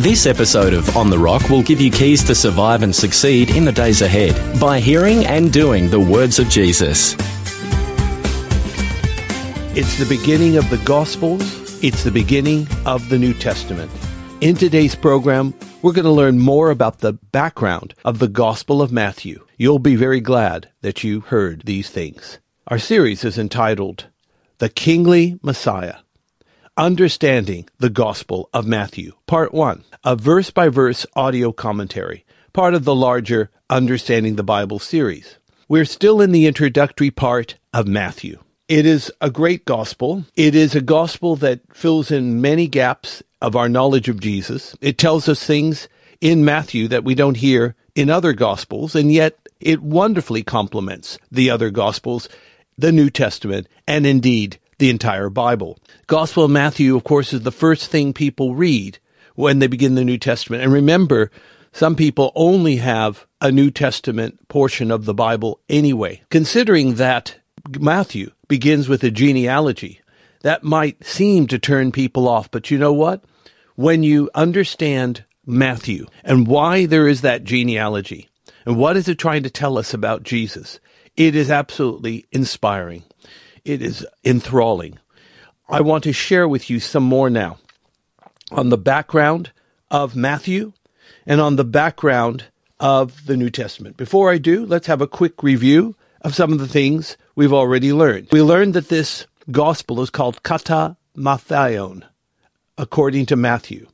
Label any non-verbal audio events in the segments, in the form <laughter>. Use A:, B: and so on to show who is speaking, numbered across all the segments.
A: This episode of On the Rock will give you keys to survive and succeed in the days ahead by hearing and doing the words of Jesus.
B: It's the beginning of the Gospels. It's the beginning of the New Testament. In today's program, we're going to learn more about the background of the Gospel of Matthew. You'll be very glad that you heard these things. Our series is entitled The Kingly Messiah Understanding the Gospel of Matthew, Part 1, a verse by verse audio commentary, part of the larger Understanding the Bible series. We're still in the introductory part of Matthew. It is a great gospel. It is a gospel that fills in many gaps of our knowledge of Jesus. It tells us things in Matthew that we don't hear in other gospels, and yet it wonderfully complements the other gospels, the New Testament, and indeed the entire Bible. Gospel of Matthew, of course, is the first thing people read when they begin the New Testament. And remember, some people only have a New Testament portion of the Bible anyway. Considering that Matthew begins with a genealogy, that might seem to turn people off. But you know what? When you understand Matthew and why there is that genealogy and what is it trying to tell us about Jesus, it is absolutely inspiring. It is enthralling. I want to share with you some more now on the background of Matthew and on the background of the New Testament. Before I do, let's have a quick review of some of the things we've already learned. We learned that this gospel is called Kata Mattheon, according to Matthew.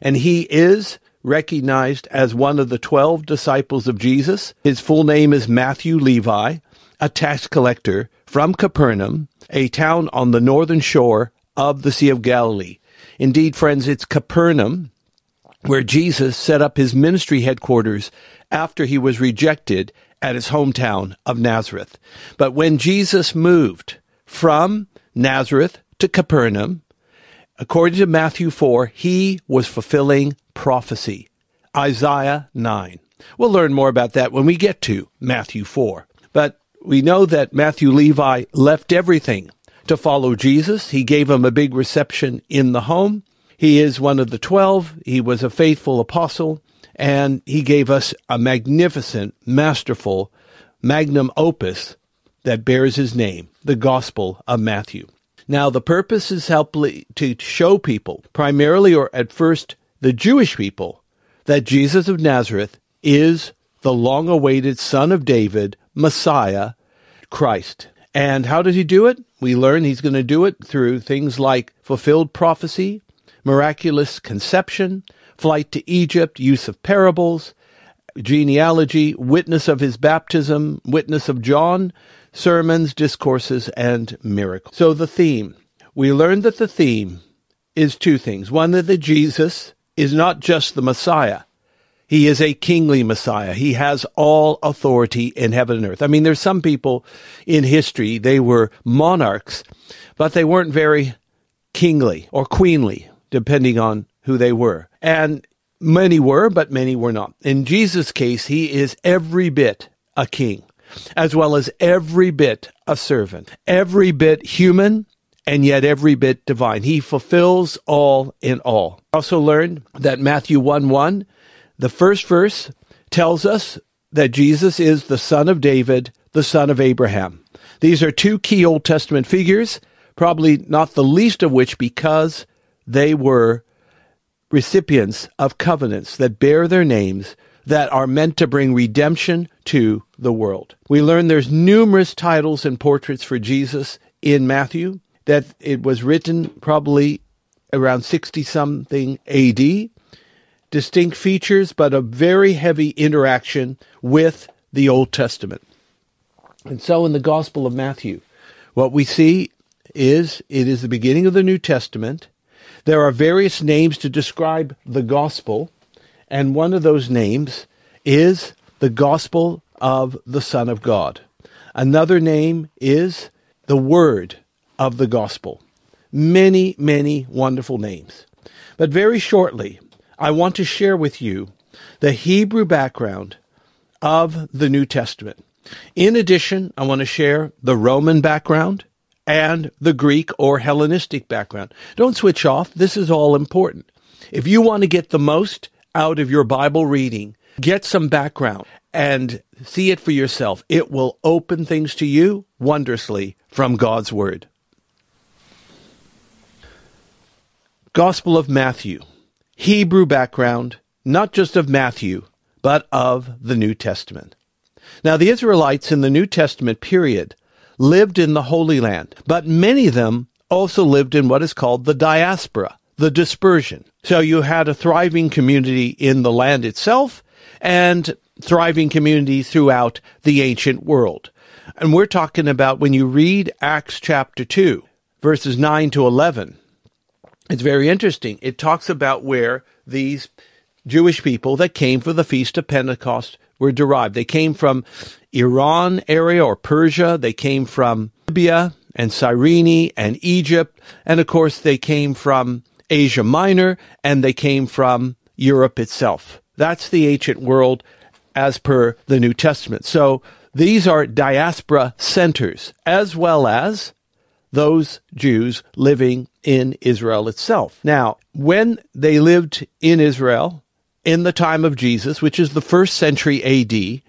B: And he is recognized as one of the 12 disciples of Jesus. His full name is Matthew Levi, a tax collector from Capernaum, a town on the northern shore of the Sea of Galilee. Indeed, friends, it's Capernaum where Jesus set up his ministry headquarters after he was rejected at his hometown of Nazareth. But when Jesus moved from Nazareth to Capernaum, according to Matthew 4, he was fulfilling prophecy. Isaiah 9. We'll learn more about that when we get to Matthew 4. But we know that Matthew Levi left everything to follow Jesus. He gave him a big reception in the home. He is one of the twelve. He was a faithful apostle, and he gave us a magnificent, masterful magnum opus that bears his name, the Gospel of Matthew. Now, the purpose is helpfully to show people, primarily or at first the Jewish people, that Jesus of Nazareth is the long awaited Son of David, Messiah, Christ. And how did he do it? We learn he's going to do it through things like fulfilled prophecy, miraculous conception, flight to Egypt, use of parables, genealogy, witness of his baptism, witness of John, sermons, discourses, and miracles. So the theme. We learned that the theme is two things. One, that the Jesus is not just the Messiah, he is a kingly Messiah. He has all authority in heaven and earth. I mean, there's some people in history, they were monarchs, but they weren't very kingly or queenly, depending on who they were. And many were, but many were not. In Jesus' case, he is every bit a king, as well as every bit a servant, every bit human, and yet every bit divine. He fulfills all in all. Also learned that Matthew 1 1 the first verse tells us that Jesus is the son of David, the son of Abraham. These are two key Old Testament figures, probably not the least of which because they were recipients of covenants that bear their names that are meant to bring redemption to the world. We learn there's numerous titles and portraits for Jesus in Matthew, that it was written probably around 60 something AD distinct features, but a very heavy interaction with the Old Testament. And so in the Gospel of Matthew, what we see is it is the beginning of the New Testament. There are various names to describe the gospel, And one of those names is the gospel of the Son of God. Another name is the word of the gospel. Many, many wonderful names. But very shortly, I want to share with you the Hebrew background of the New Testament. In addition, I want to share the Roman background and the Greek or Hellenistic background. Don't switch off. This is all important. If you want to get the most out of your Bible reading, get some background and see it for yourself. It will open things to you wondrously from God's Word. Gospel of Matthew. Hebrew background, not just of Matthew, but of the New Testament. Now, the Israelites in the New Testament period lived in the Holy Land, but many of them also lived in what is called the diaspora, the dispersion. So you had a thriving community in the land itself and thriving communities throughout the ancient world. And we're talking about when you read Acts chapter 2, verses 9 to 11. It's very interesting. It talks about where these Jewish people that came for the Feast of Pentecost were derived. They came from Iran area or Persia. They came from Libya and Cyrene and Egypt. And of course, they came from Asia Minor and they came from Europe itself. That's the ancient world as per the New Testament. So these are diaspora centers as well as those Jews living in Israel itself. Now, when they lived in Israel, in the time of Jesus, which is the first century AD,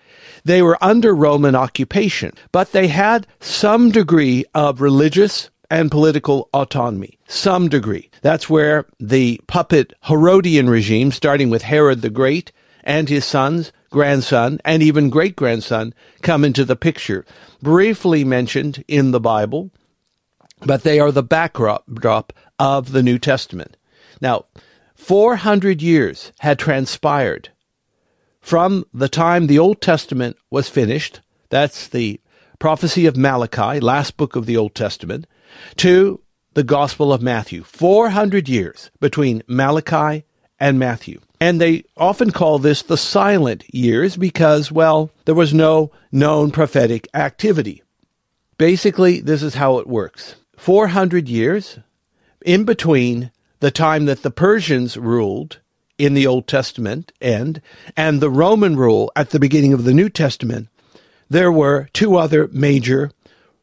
B: they were under Roman occupation, but they had some degree of religious and political autonomy. Some degree. That's where the puppet Herodian regime, starting with Herod the Great and his sons, grandson, and even great grandson, come into the picture. Briefly mentioned in the Bible, but they are the backdrop of the New Testament. Now, 400 years had transpired from the time the Old Testament was finished. That's the prophecy of Malachi, last book of the Old Testament, to the Gospel of Matthew. 400 years between Malachi and Matthew. And they often call this the silent years because, well, there was no known prophetic activity. Basically, this is how it works 400 years in between the time that the Persians ruled in the Old Testament end and the Roman rule at the beginning of the New Testament, there were two other major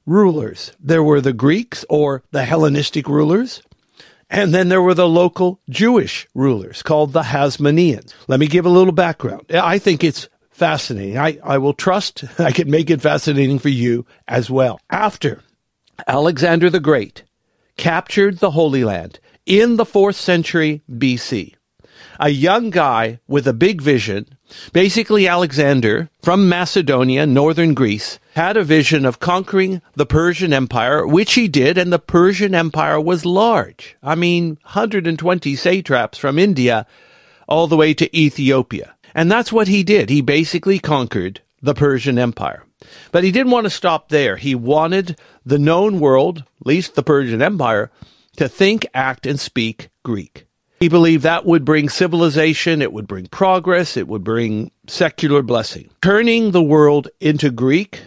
B: rulers. There were the Greeks or the Hellenistic rulers, and then there were the local Jewish rulers called the Hasmoneans. Let me give a little background. I think it's fascinating. I, I will trust <laughs> I can make it fascinating for you as well. After Alexander the Great captured the Holy Land in the fourth century BC. A young guy with a big vision, basically Alexander from Macedonia, northern Greece, had a vision of conquering the Persian Empire, which he did, and the Persian Empire was large. I mean, 120 satraps from India all the way to Ethiopia. And that's what he did. He basically conquered the Persian Empire. But he didn't want to stop there. He wanted the known world, at least the Persian Empire, to think, act, and speak Greek. He believed that would bring civilization, it would bring progress, it would bring secular blessing. Turning the world into Greek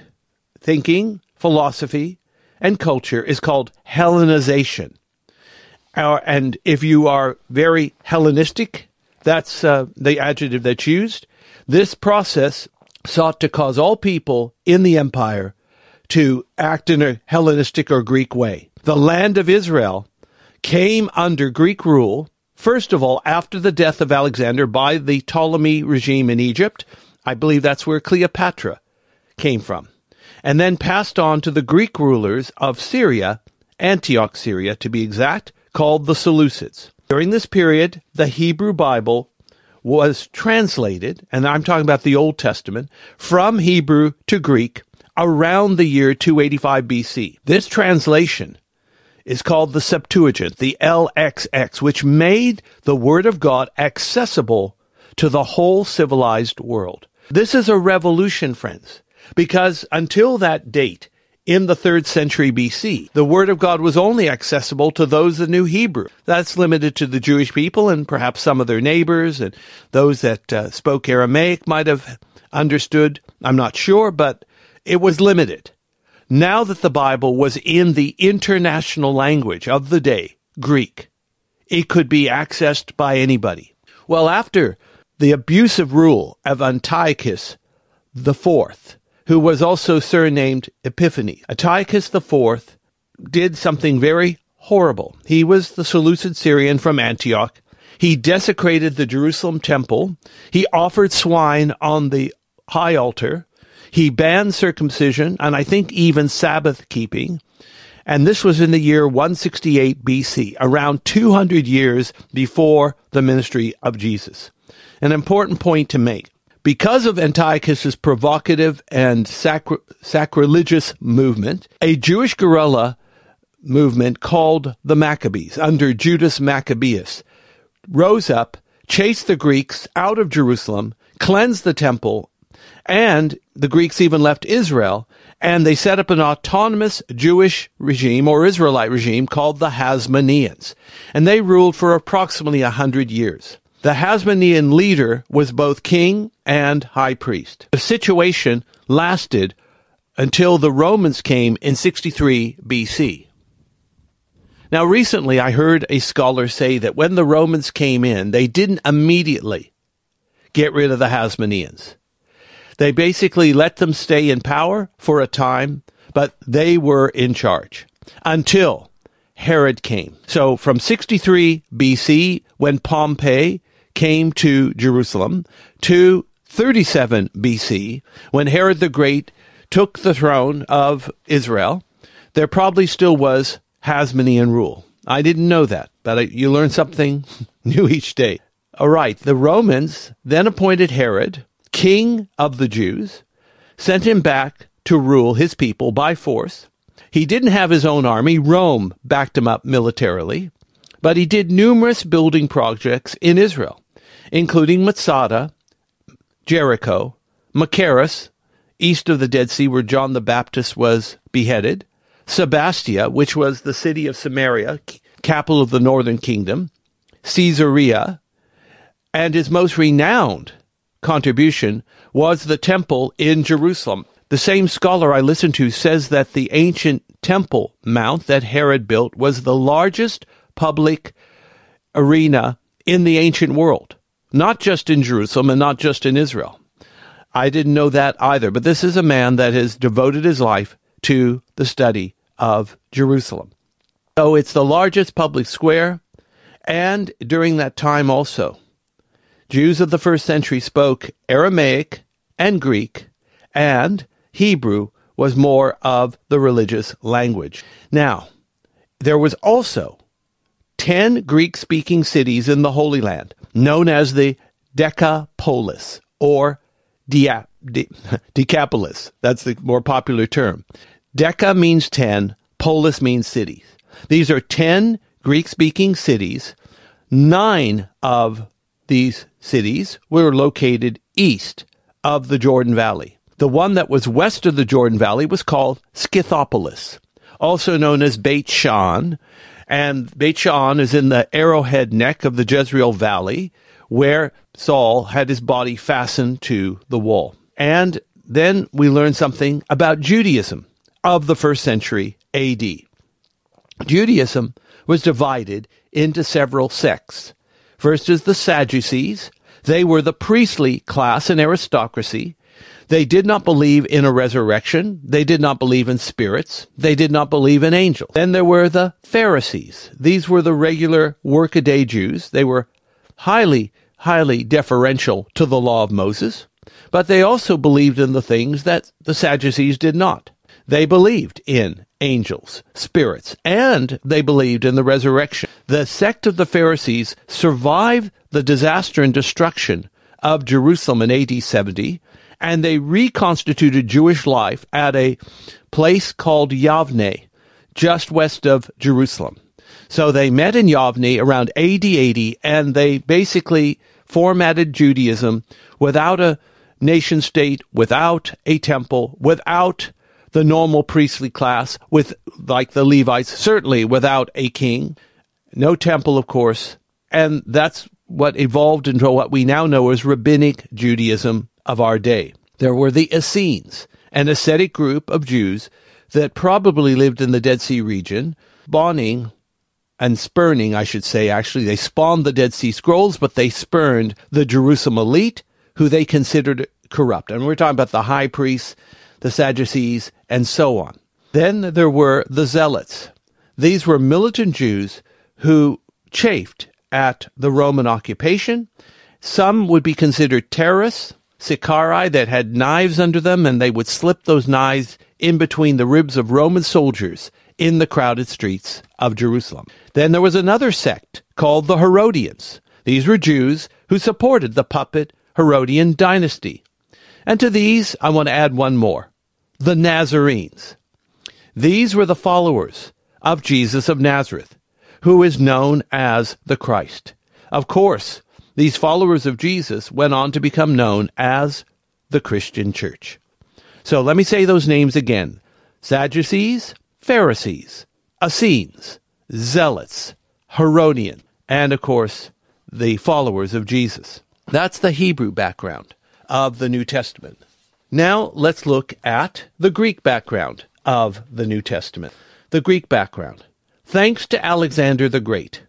B: thinking, philosophy, and culture is called Hellenization. Uh, and if you are very Hellenistic, that's uh, the adjective that's used. This process sought to cause all people in the empire to act in a Hellenistic or Greek way. The land of Israel came under Greek rule, first of all, after the death of Alexander by the Ptolemy regime in Egypt. I believe that's where Cleopatra came from. And then passed on to the Greek rulers of Syria, Antioch, Syria to be exact, called the Seleucids. During this period, the Hebrew Bible was translated, and I'm talking about the Old Testament, from Hebrew to Greek around the year 285 BC. This translation is called the Septuagint, the LXX, which made the Word of God accessible to the whole civilized world. This is a revolution, friends, because until that date, in the third century BC. The Word of God was only accessible to those that knew Hebrew. That's limited to the Jewish people and perhaps some of their neighbors and those that uh, spoke Aramaic might have understood. I'm not sure, but it was limited. Now that the Bible was in the international language of the day, Greek, it could be accessed by anybody. Well, after the abusive rule of Antiochus IV, who was also surnamed Epiphanes. Antiochus IV did something very horrible. He was the Seleucid Syrian from Antioch. He desecrated the Jerusalem temple. He offered swine on the high altar. He banned circumcision and I think even Sabbath keeping. And this was in the year 168 BC, around 200 years before the ministry of Jesus. An important point to make. Because of Antiochus's provocative and sacri- sacrilegious movement, a Jewish guerrilla movement called the Maccabees under Judas Maccabeus rose up, chased the Greeks out of Jerusalem, cleansed the temple, and the Greeks even left Israel, and they set up an autonomous Jewish regime or Israelite regime called the Hasmoneans. And they ruled for approximately a hundred years. The Hasmonean leader was both king and high priest. The situation lasted until the Romans came in 63 BC. Now, recently I heard a scholar say that when the Romans came in, they didn't immediately get rid of the Hasmoneans. They basically let them stay in power for a time, but they were in charge until Herod came. So from 63 BC, when Pompey came to Jerusalem to 37 BC, when Herod the Great took the throne of Israel, there probably still was Hasmonean rule. I didn't know that, but you learn something <laughs> new each day. All right, the Romans then appointed Herod king of the Jews, sent him back to rule his people by force. He didn't have his own army. Rome backed him up militarily, but he did numerous building projects in Israel including Masada, Jericho, Machaerus, east of the Dead Sea where John the Baptist was beheaded, Sebastia, which was the city of Samaria, capital of the northern kingdom, Caesarea, and his most renowned contribution was the temple in Jerusalem. The same scholar I listened to says that the ancient temple mount that Herod built was the largest public arena in the ancient world not just in Jerusalem and not just in Israel. I didn't know that either, but this is a man that has devoted his life to the study of Jerusalem. So it's the largest public square, and during that time also, Jews of the first century spoke Aramaic and Greek, and Hebrew was more of the religious language. Now, there was also 10 Greek speaking cities in the Holy Land, known as the Decapolis or Dia, De, <laughs> Decapolis. That's the more popular term. Deca means 10, polis means cities. These are 10 Greek speaking cities. Nine of these cities were located east of the Jordan Valley. The one that was west of the Jordan Valley was called Scythopolis, also known as Beit Shan, and Beit Shan is in the arrowhead neck of the Jezreel Valley, where Saul had his body fastened to the wall. And then we learn something about Judaism of the first century AD. Judaism was divided into several sects. First is the Sadducees. They were the priestly class and aristocracy they did not believe in a resurrection. They did not believe in spirits. They did not believe in angels. Then there were the Pharisees. These were the regular workaday Jews. They were highly, highly deferential to the law of Moses, but they also believed in the things that the Sadducees did not. They believed in angels, spirits, and they believed in the resurrection. The sect of the Pharisees survived the disaster and destruction of Jerusalem in AD 70 and they reconstituted Jewish life at a place called Yavne, just west of Jerusalem. So they met in Yavne around AD 80, and they basically formatted Judaism without a nation state, without a temple, without the normal priestly class with, like the Levites, certainly without a king, no temple, of course, and that's what evolved into what we now know as rabbinic Judaism of our day. There were the Essenes, an ascetic group of Jews that probably lived in the Dead Sea region, spawning and spurning, I should say, actually. They spawned the Dead Sea Scrolls, but they spurned the Jerusalem elite, who they considered corrupt. And we're talking about the high priests, the Sadducees, and so on. Then there were the Zealots. These were militant Jews who chafed at the Roman occupation. Some would be considered terrorists, Sicarii that had knives under them, and they would slip those knives in between the ribs of Roman soldiers in the crowded streets of Jerusalem. Then there was another sect called the Herodians. These were Jews who supported the puppet Herodian dynasty. And to these, I want to add one more the Nazarenes. These were the followers of Jesus of Nazareth, who is known as the Christ. Of course, these followers of Jesus went on to become known as the Christian Church. So let me say those names again Sadducees, Pharisees, Essenes, Zealots, Herodian, and of course, the followers of Jesus. That's the Hebrew background of the New Testament. Now let's look at the Greek background of the New Testament. The Greek background. Thanks to Alexander the Great,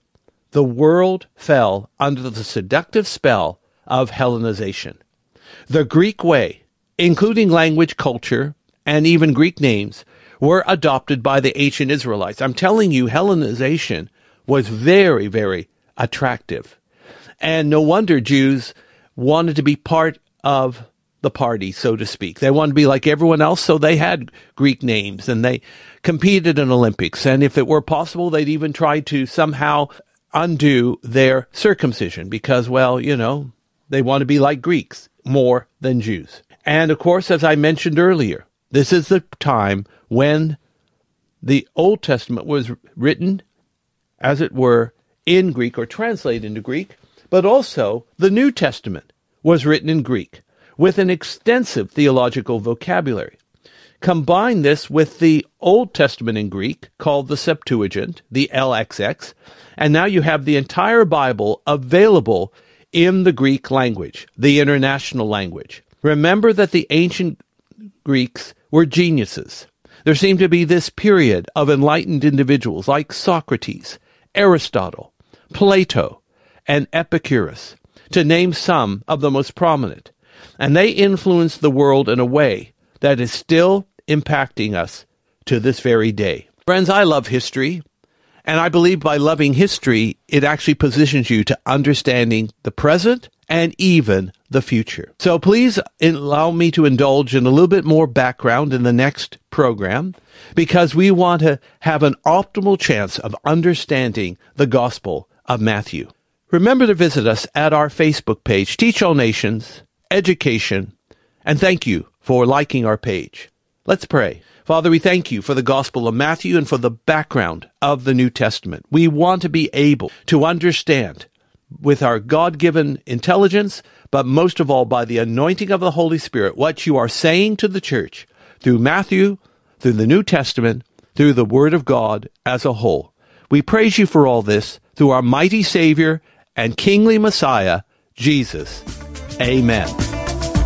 B: the world fell under the seductive spell of Hellenization. The Greek way, including language, culture, and even Greek names, were adopted by the ancient Israelites. I'm telling you, Hellenization was very, very attractive. And no wonder Jews wanted to be part of the party, so to speak. They wanted to be like everyone else, so they had Greek names and they competed in Olympics. And if it were possible, they'd even try to somehow undo their circumcision because, well, you know, they want to be like Greeks more than Jews. And of course, as I mentioned earlier, this is the time when the Old Testament was written, as it were, in Greek or translated into Greek, but also the New Testament was written in Greek with an extensive theological vocabulary. Combine this with the Old Testament in Greek, called the Septuagint, the LXX, and now you have the entire Bible available in the Greek language, the international language. Remember that the ancient Greeks were geniuses. There seemed to be this period of enlightened individuals like Socrates, Aristotle, Plato, and Epicurus, to name some of the most prominent. And they influenced the world in a way that is still impacting us to this very day. Friends, I love history. And I believe by loving history, it actually positions you to understanding the present and even the future. So please allow me to indulge in a little bit more background in the next program because we want to have an optimal chance of understanding the gospel of Matthew. Remember to visit us at our Facebook page, Teach All Nations, Education, and thank you for liking our page. Let's pray. Father, we thank you for the Gospel of Matthew and for the background of the New Testament. We want to be able to understand with our God given intelligence, but most of all by the anointing of the Holy Spirit, what you are saying to the church through Matthew, through the New Testament, through the Word of God as a whole. We praise you for all this through our mighty Savior and kingly Messiah, Jesus. Amen.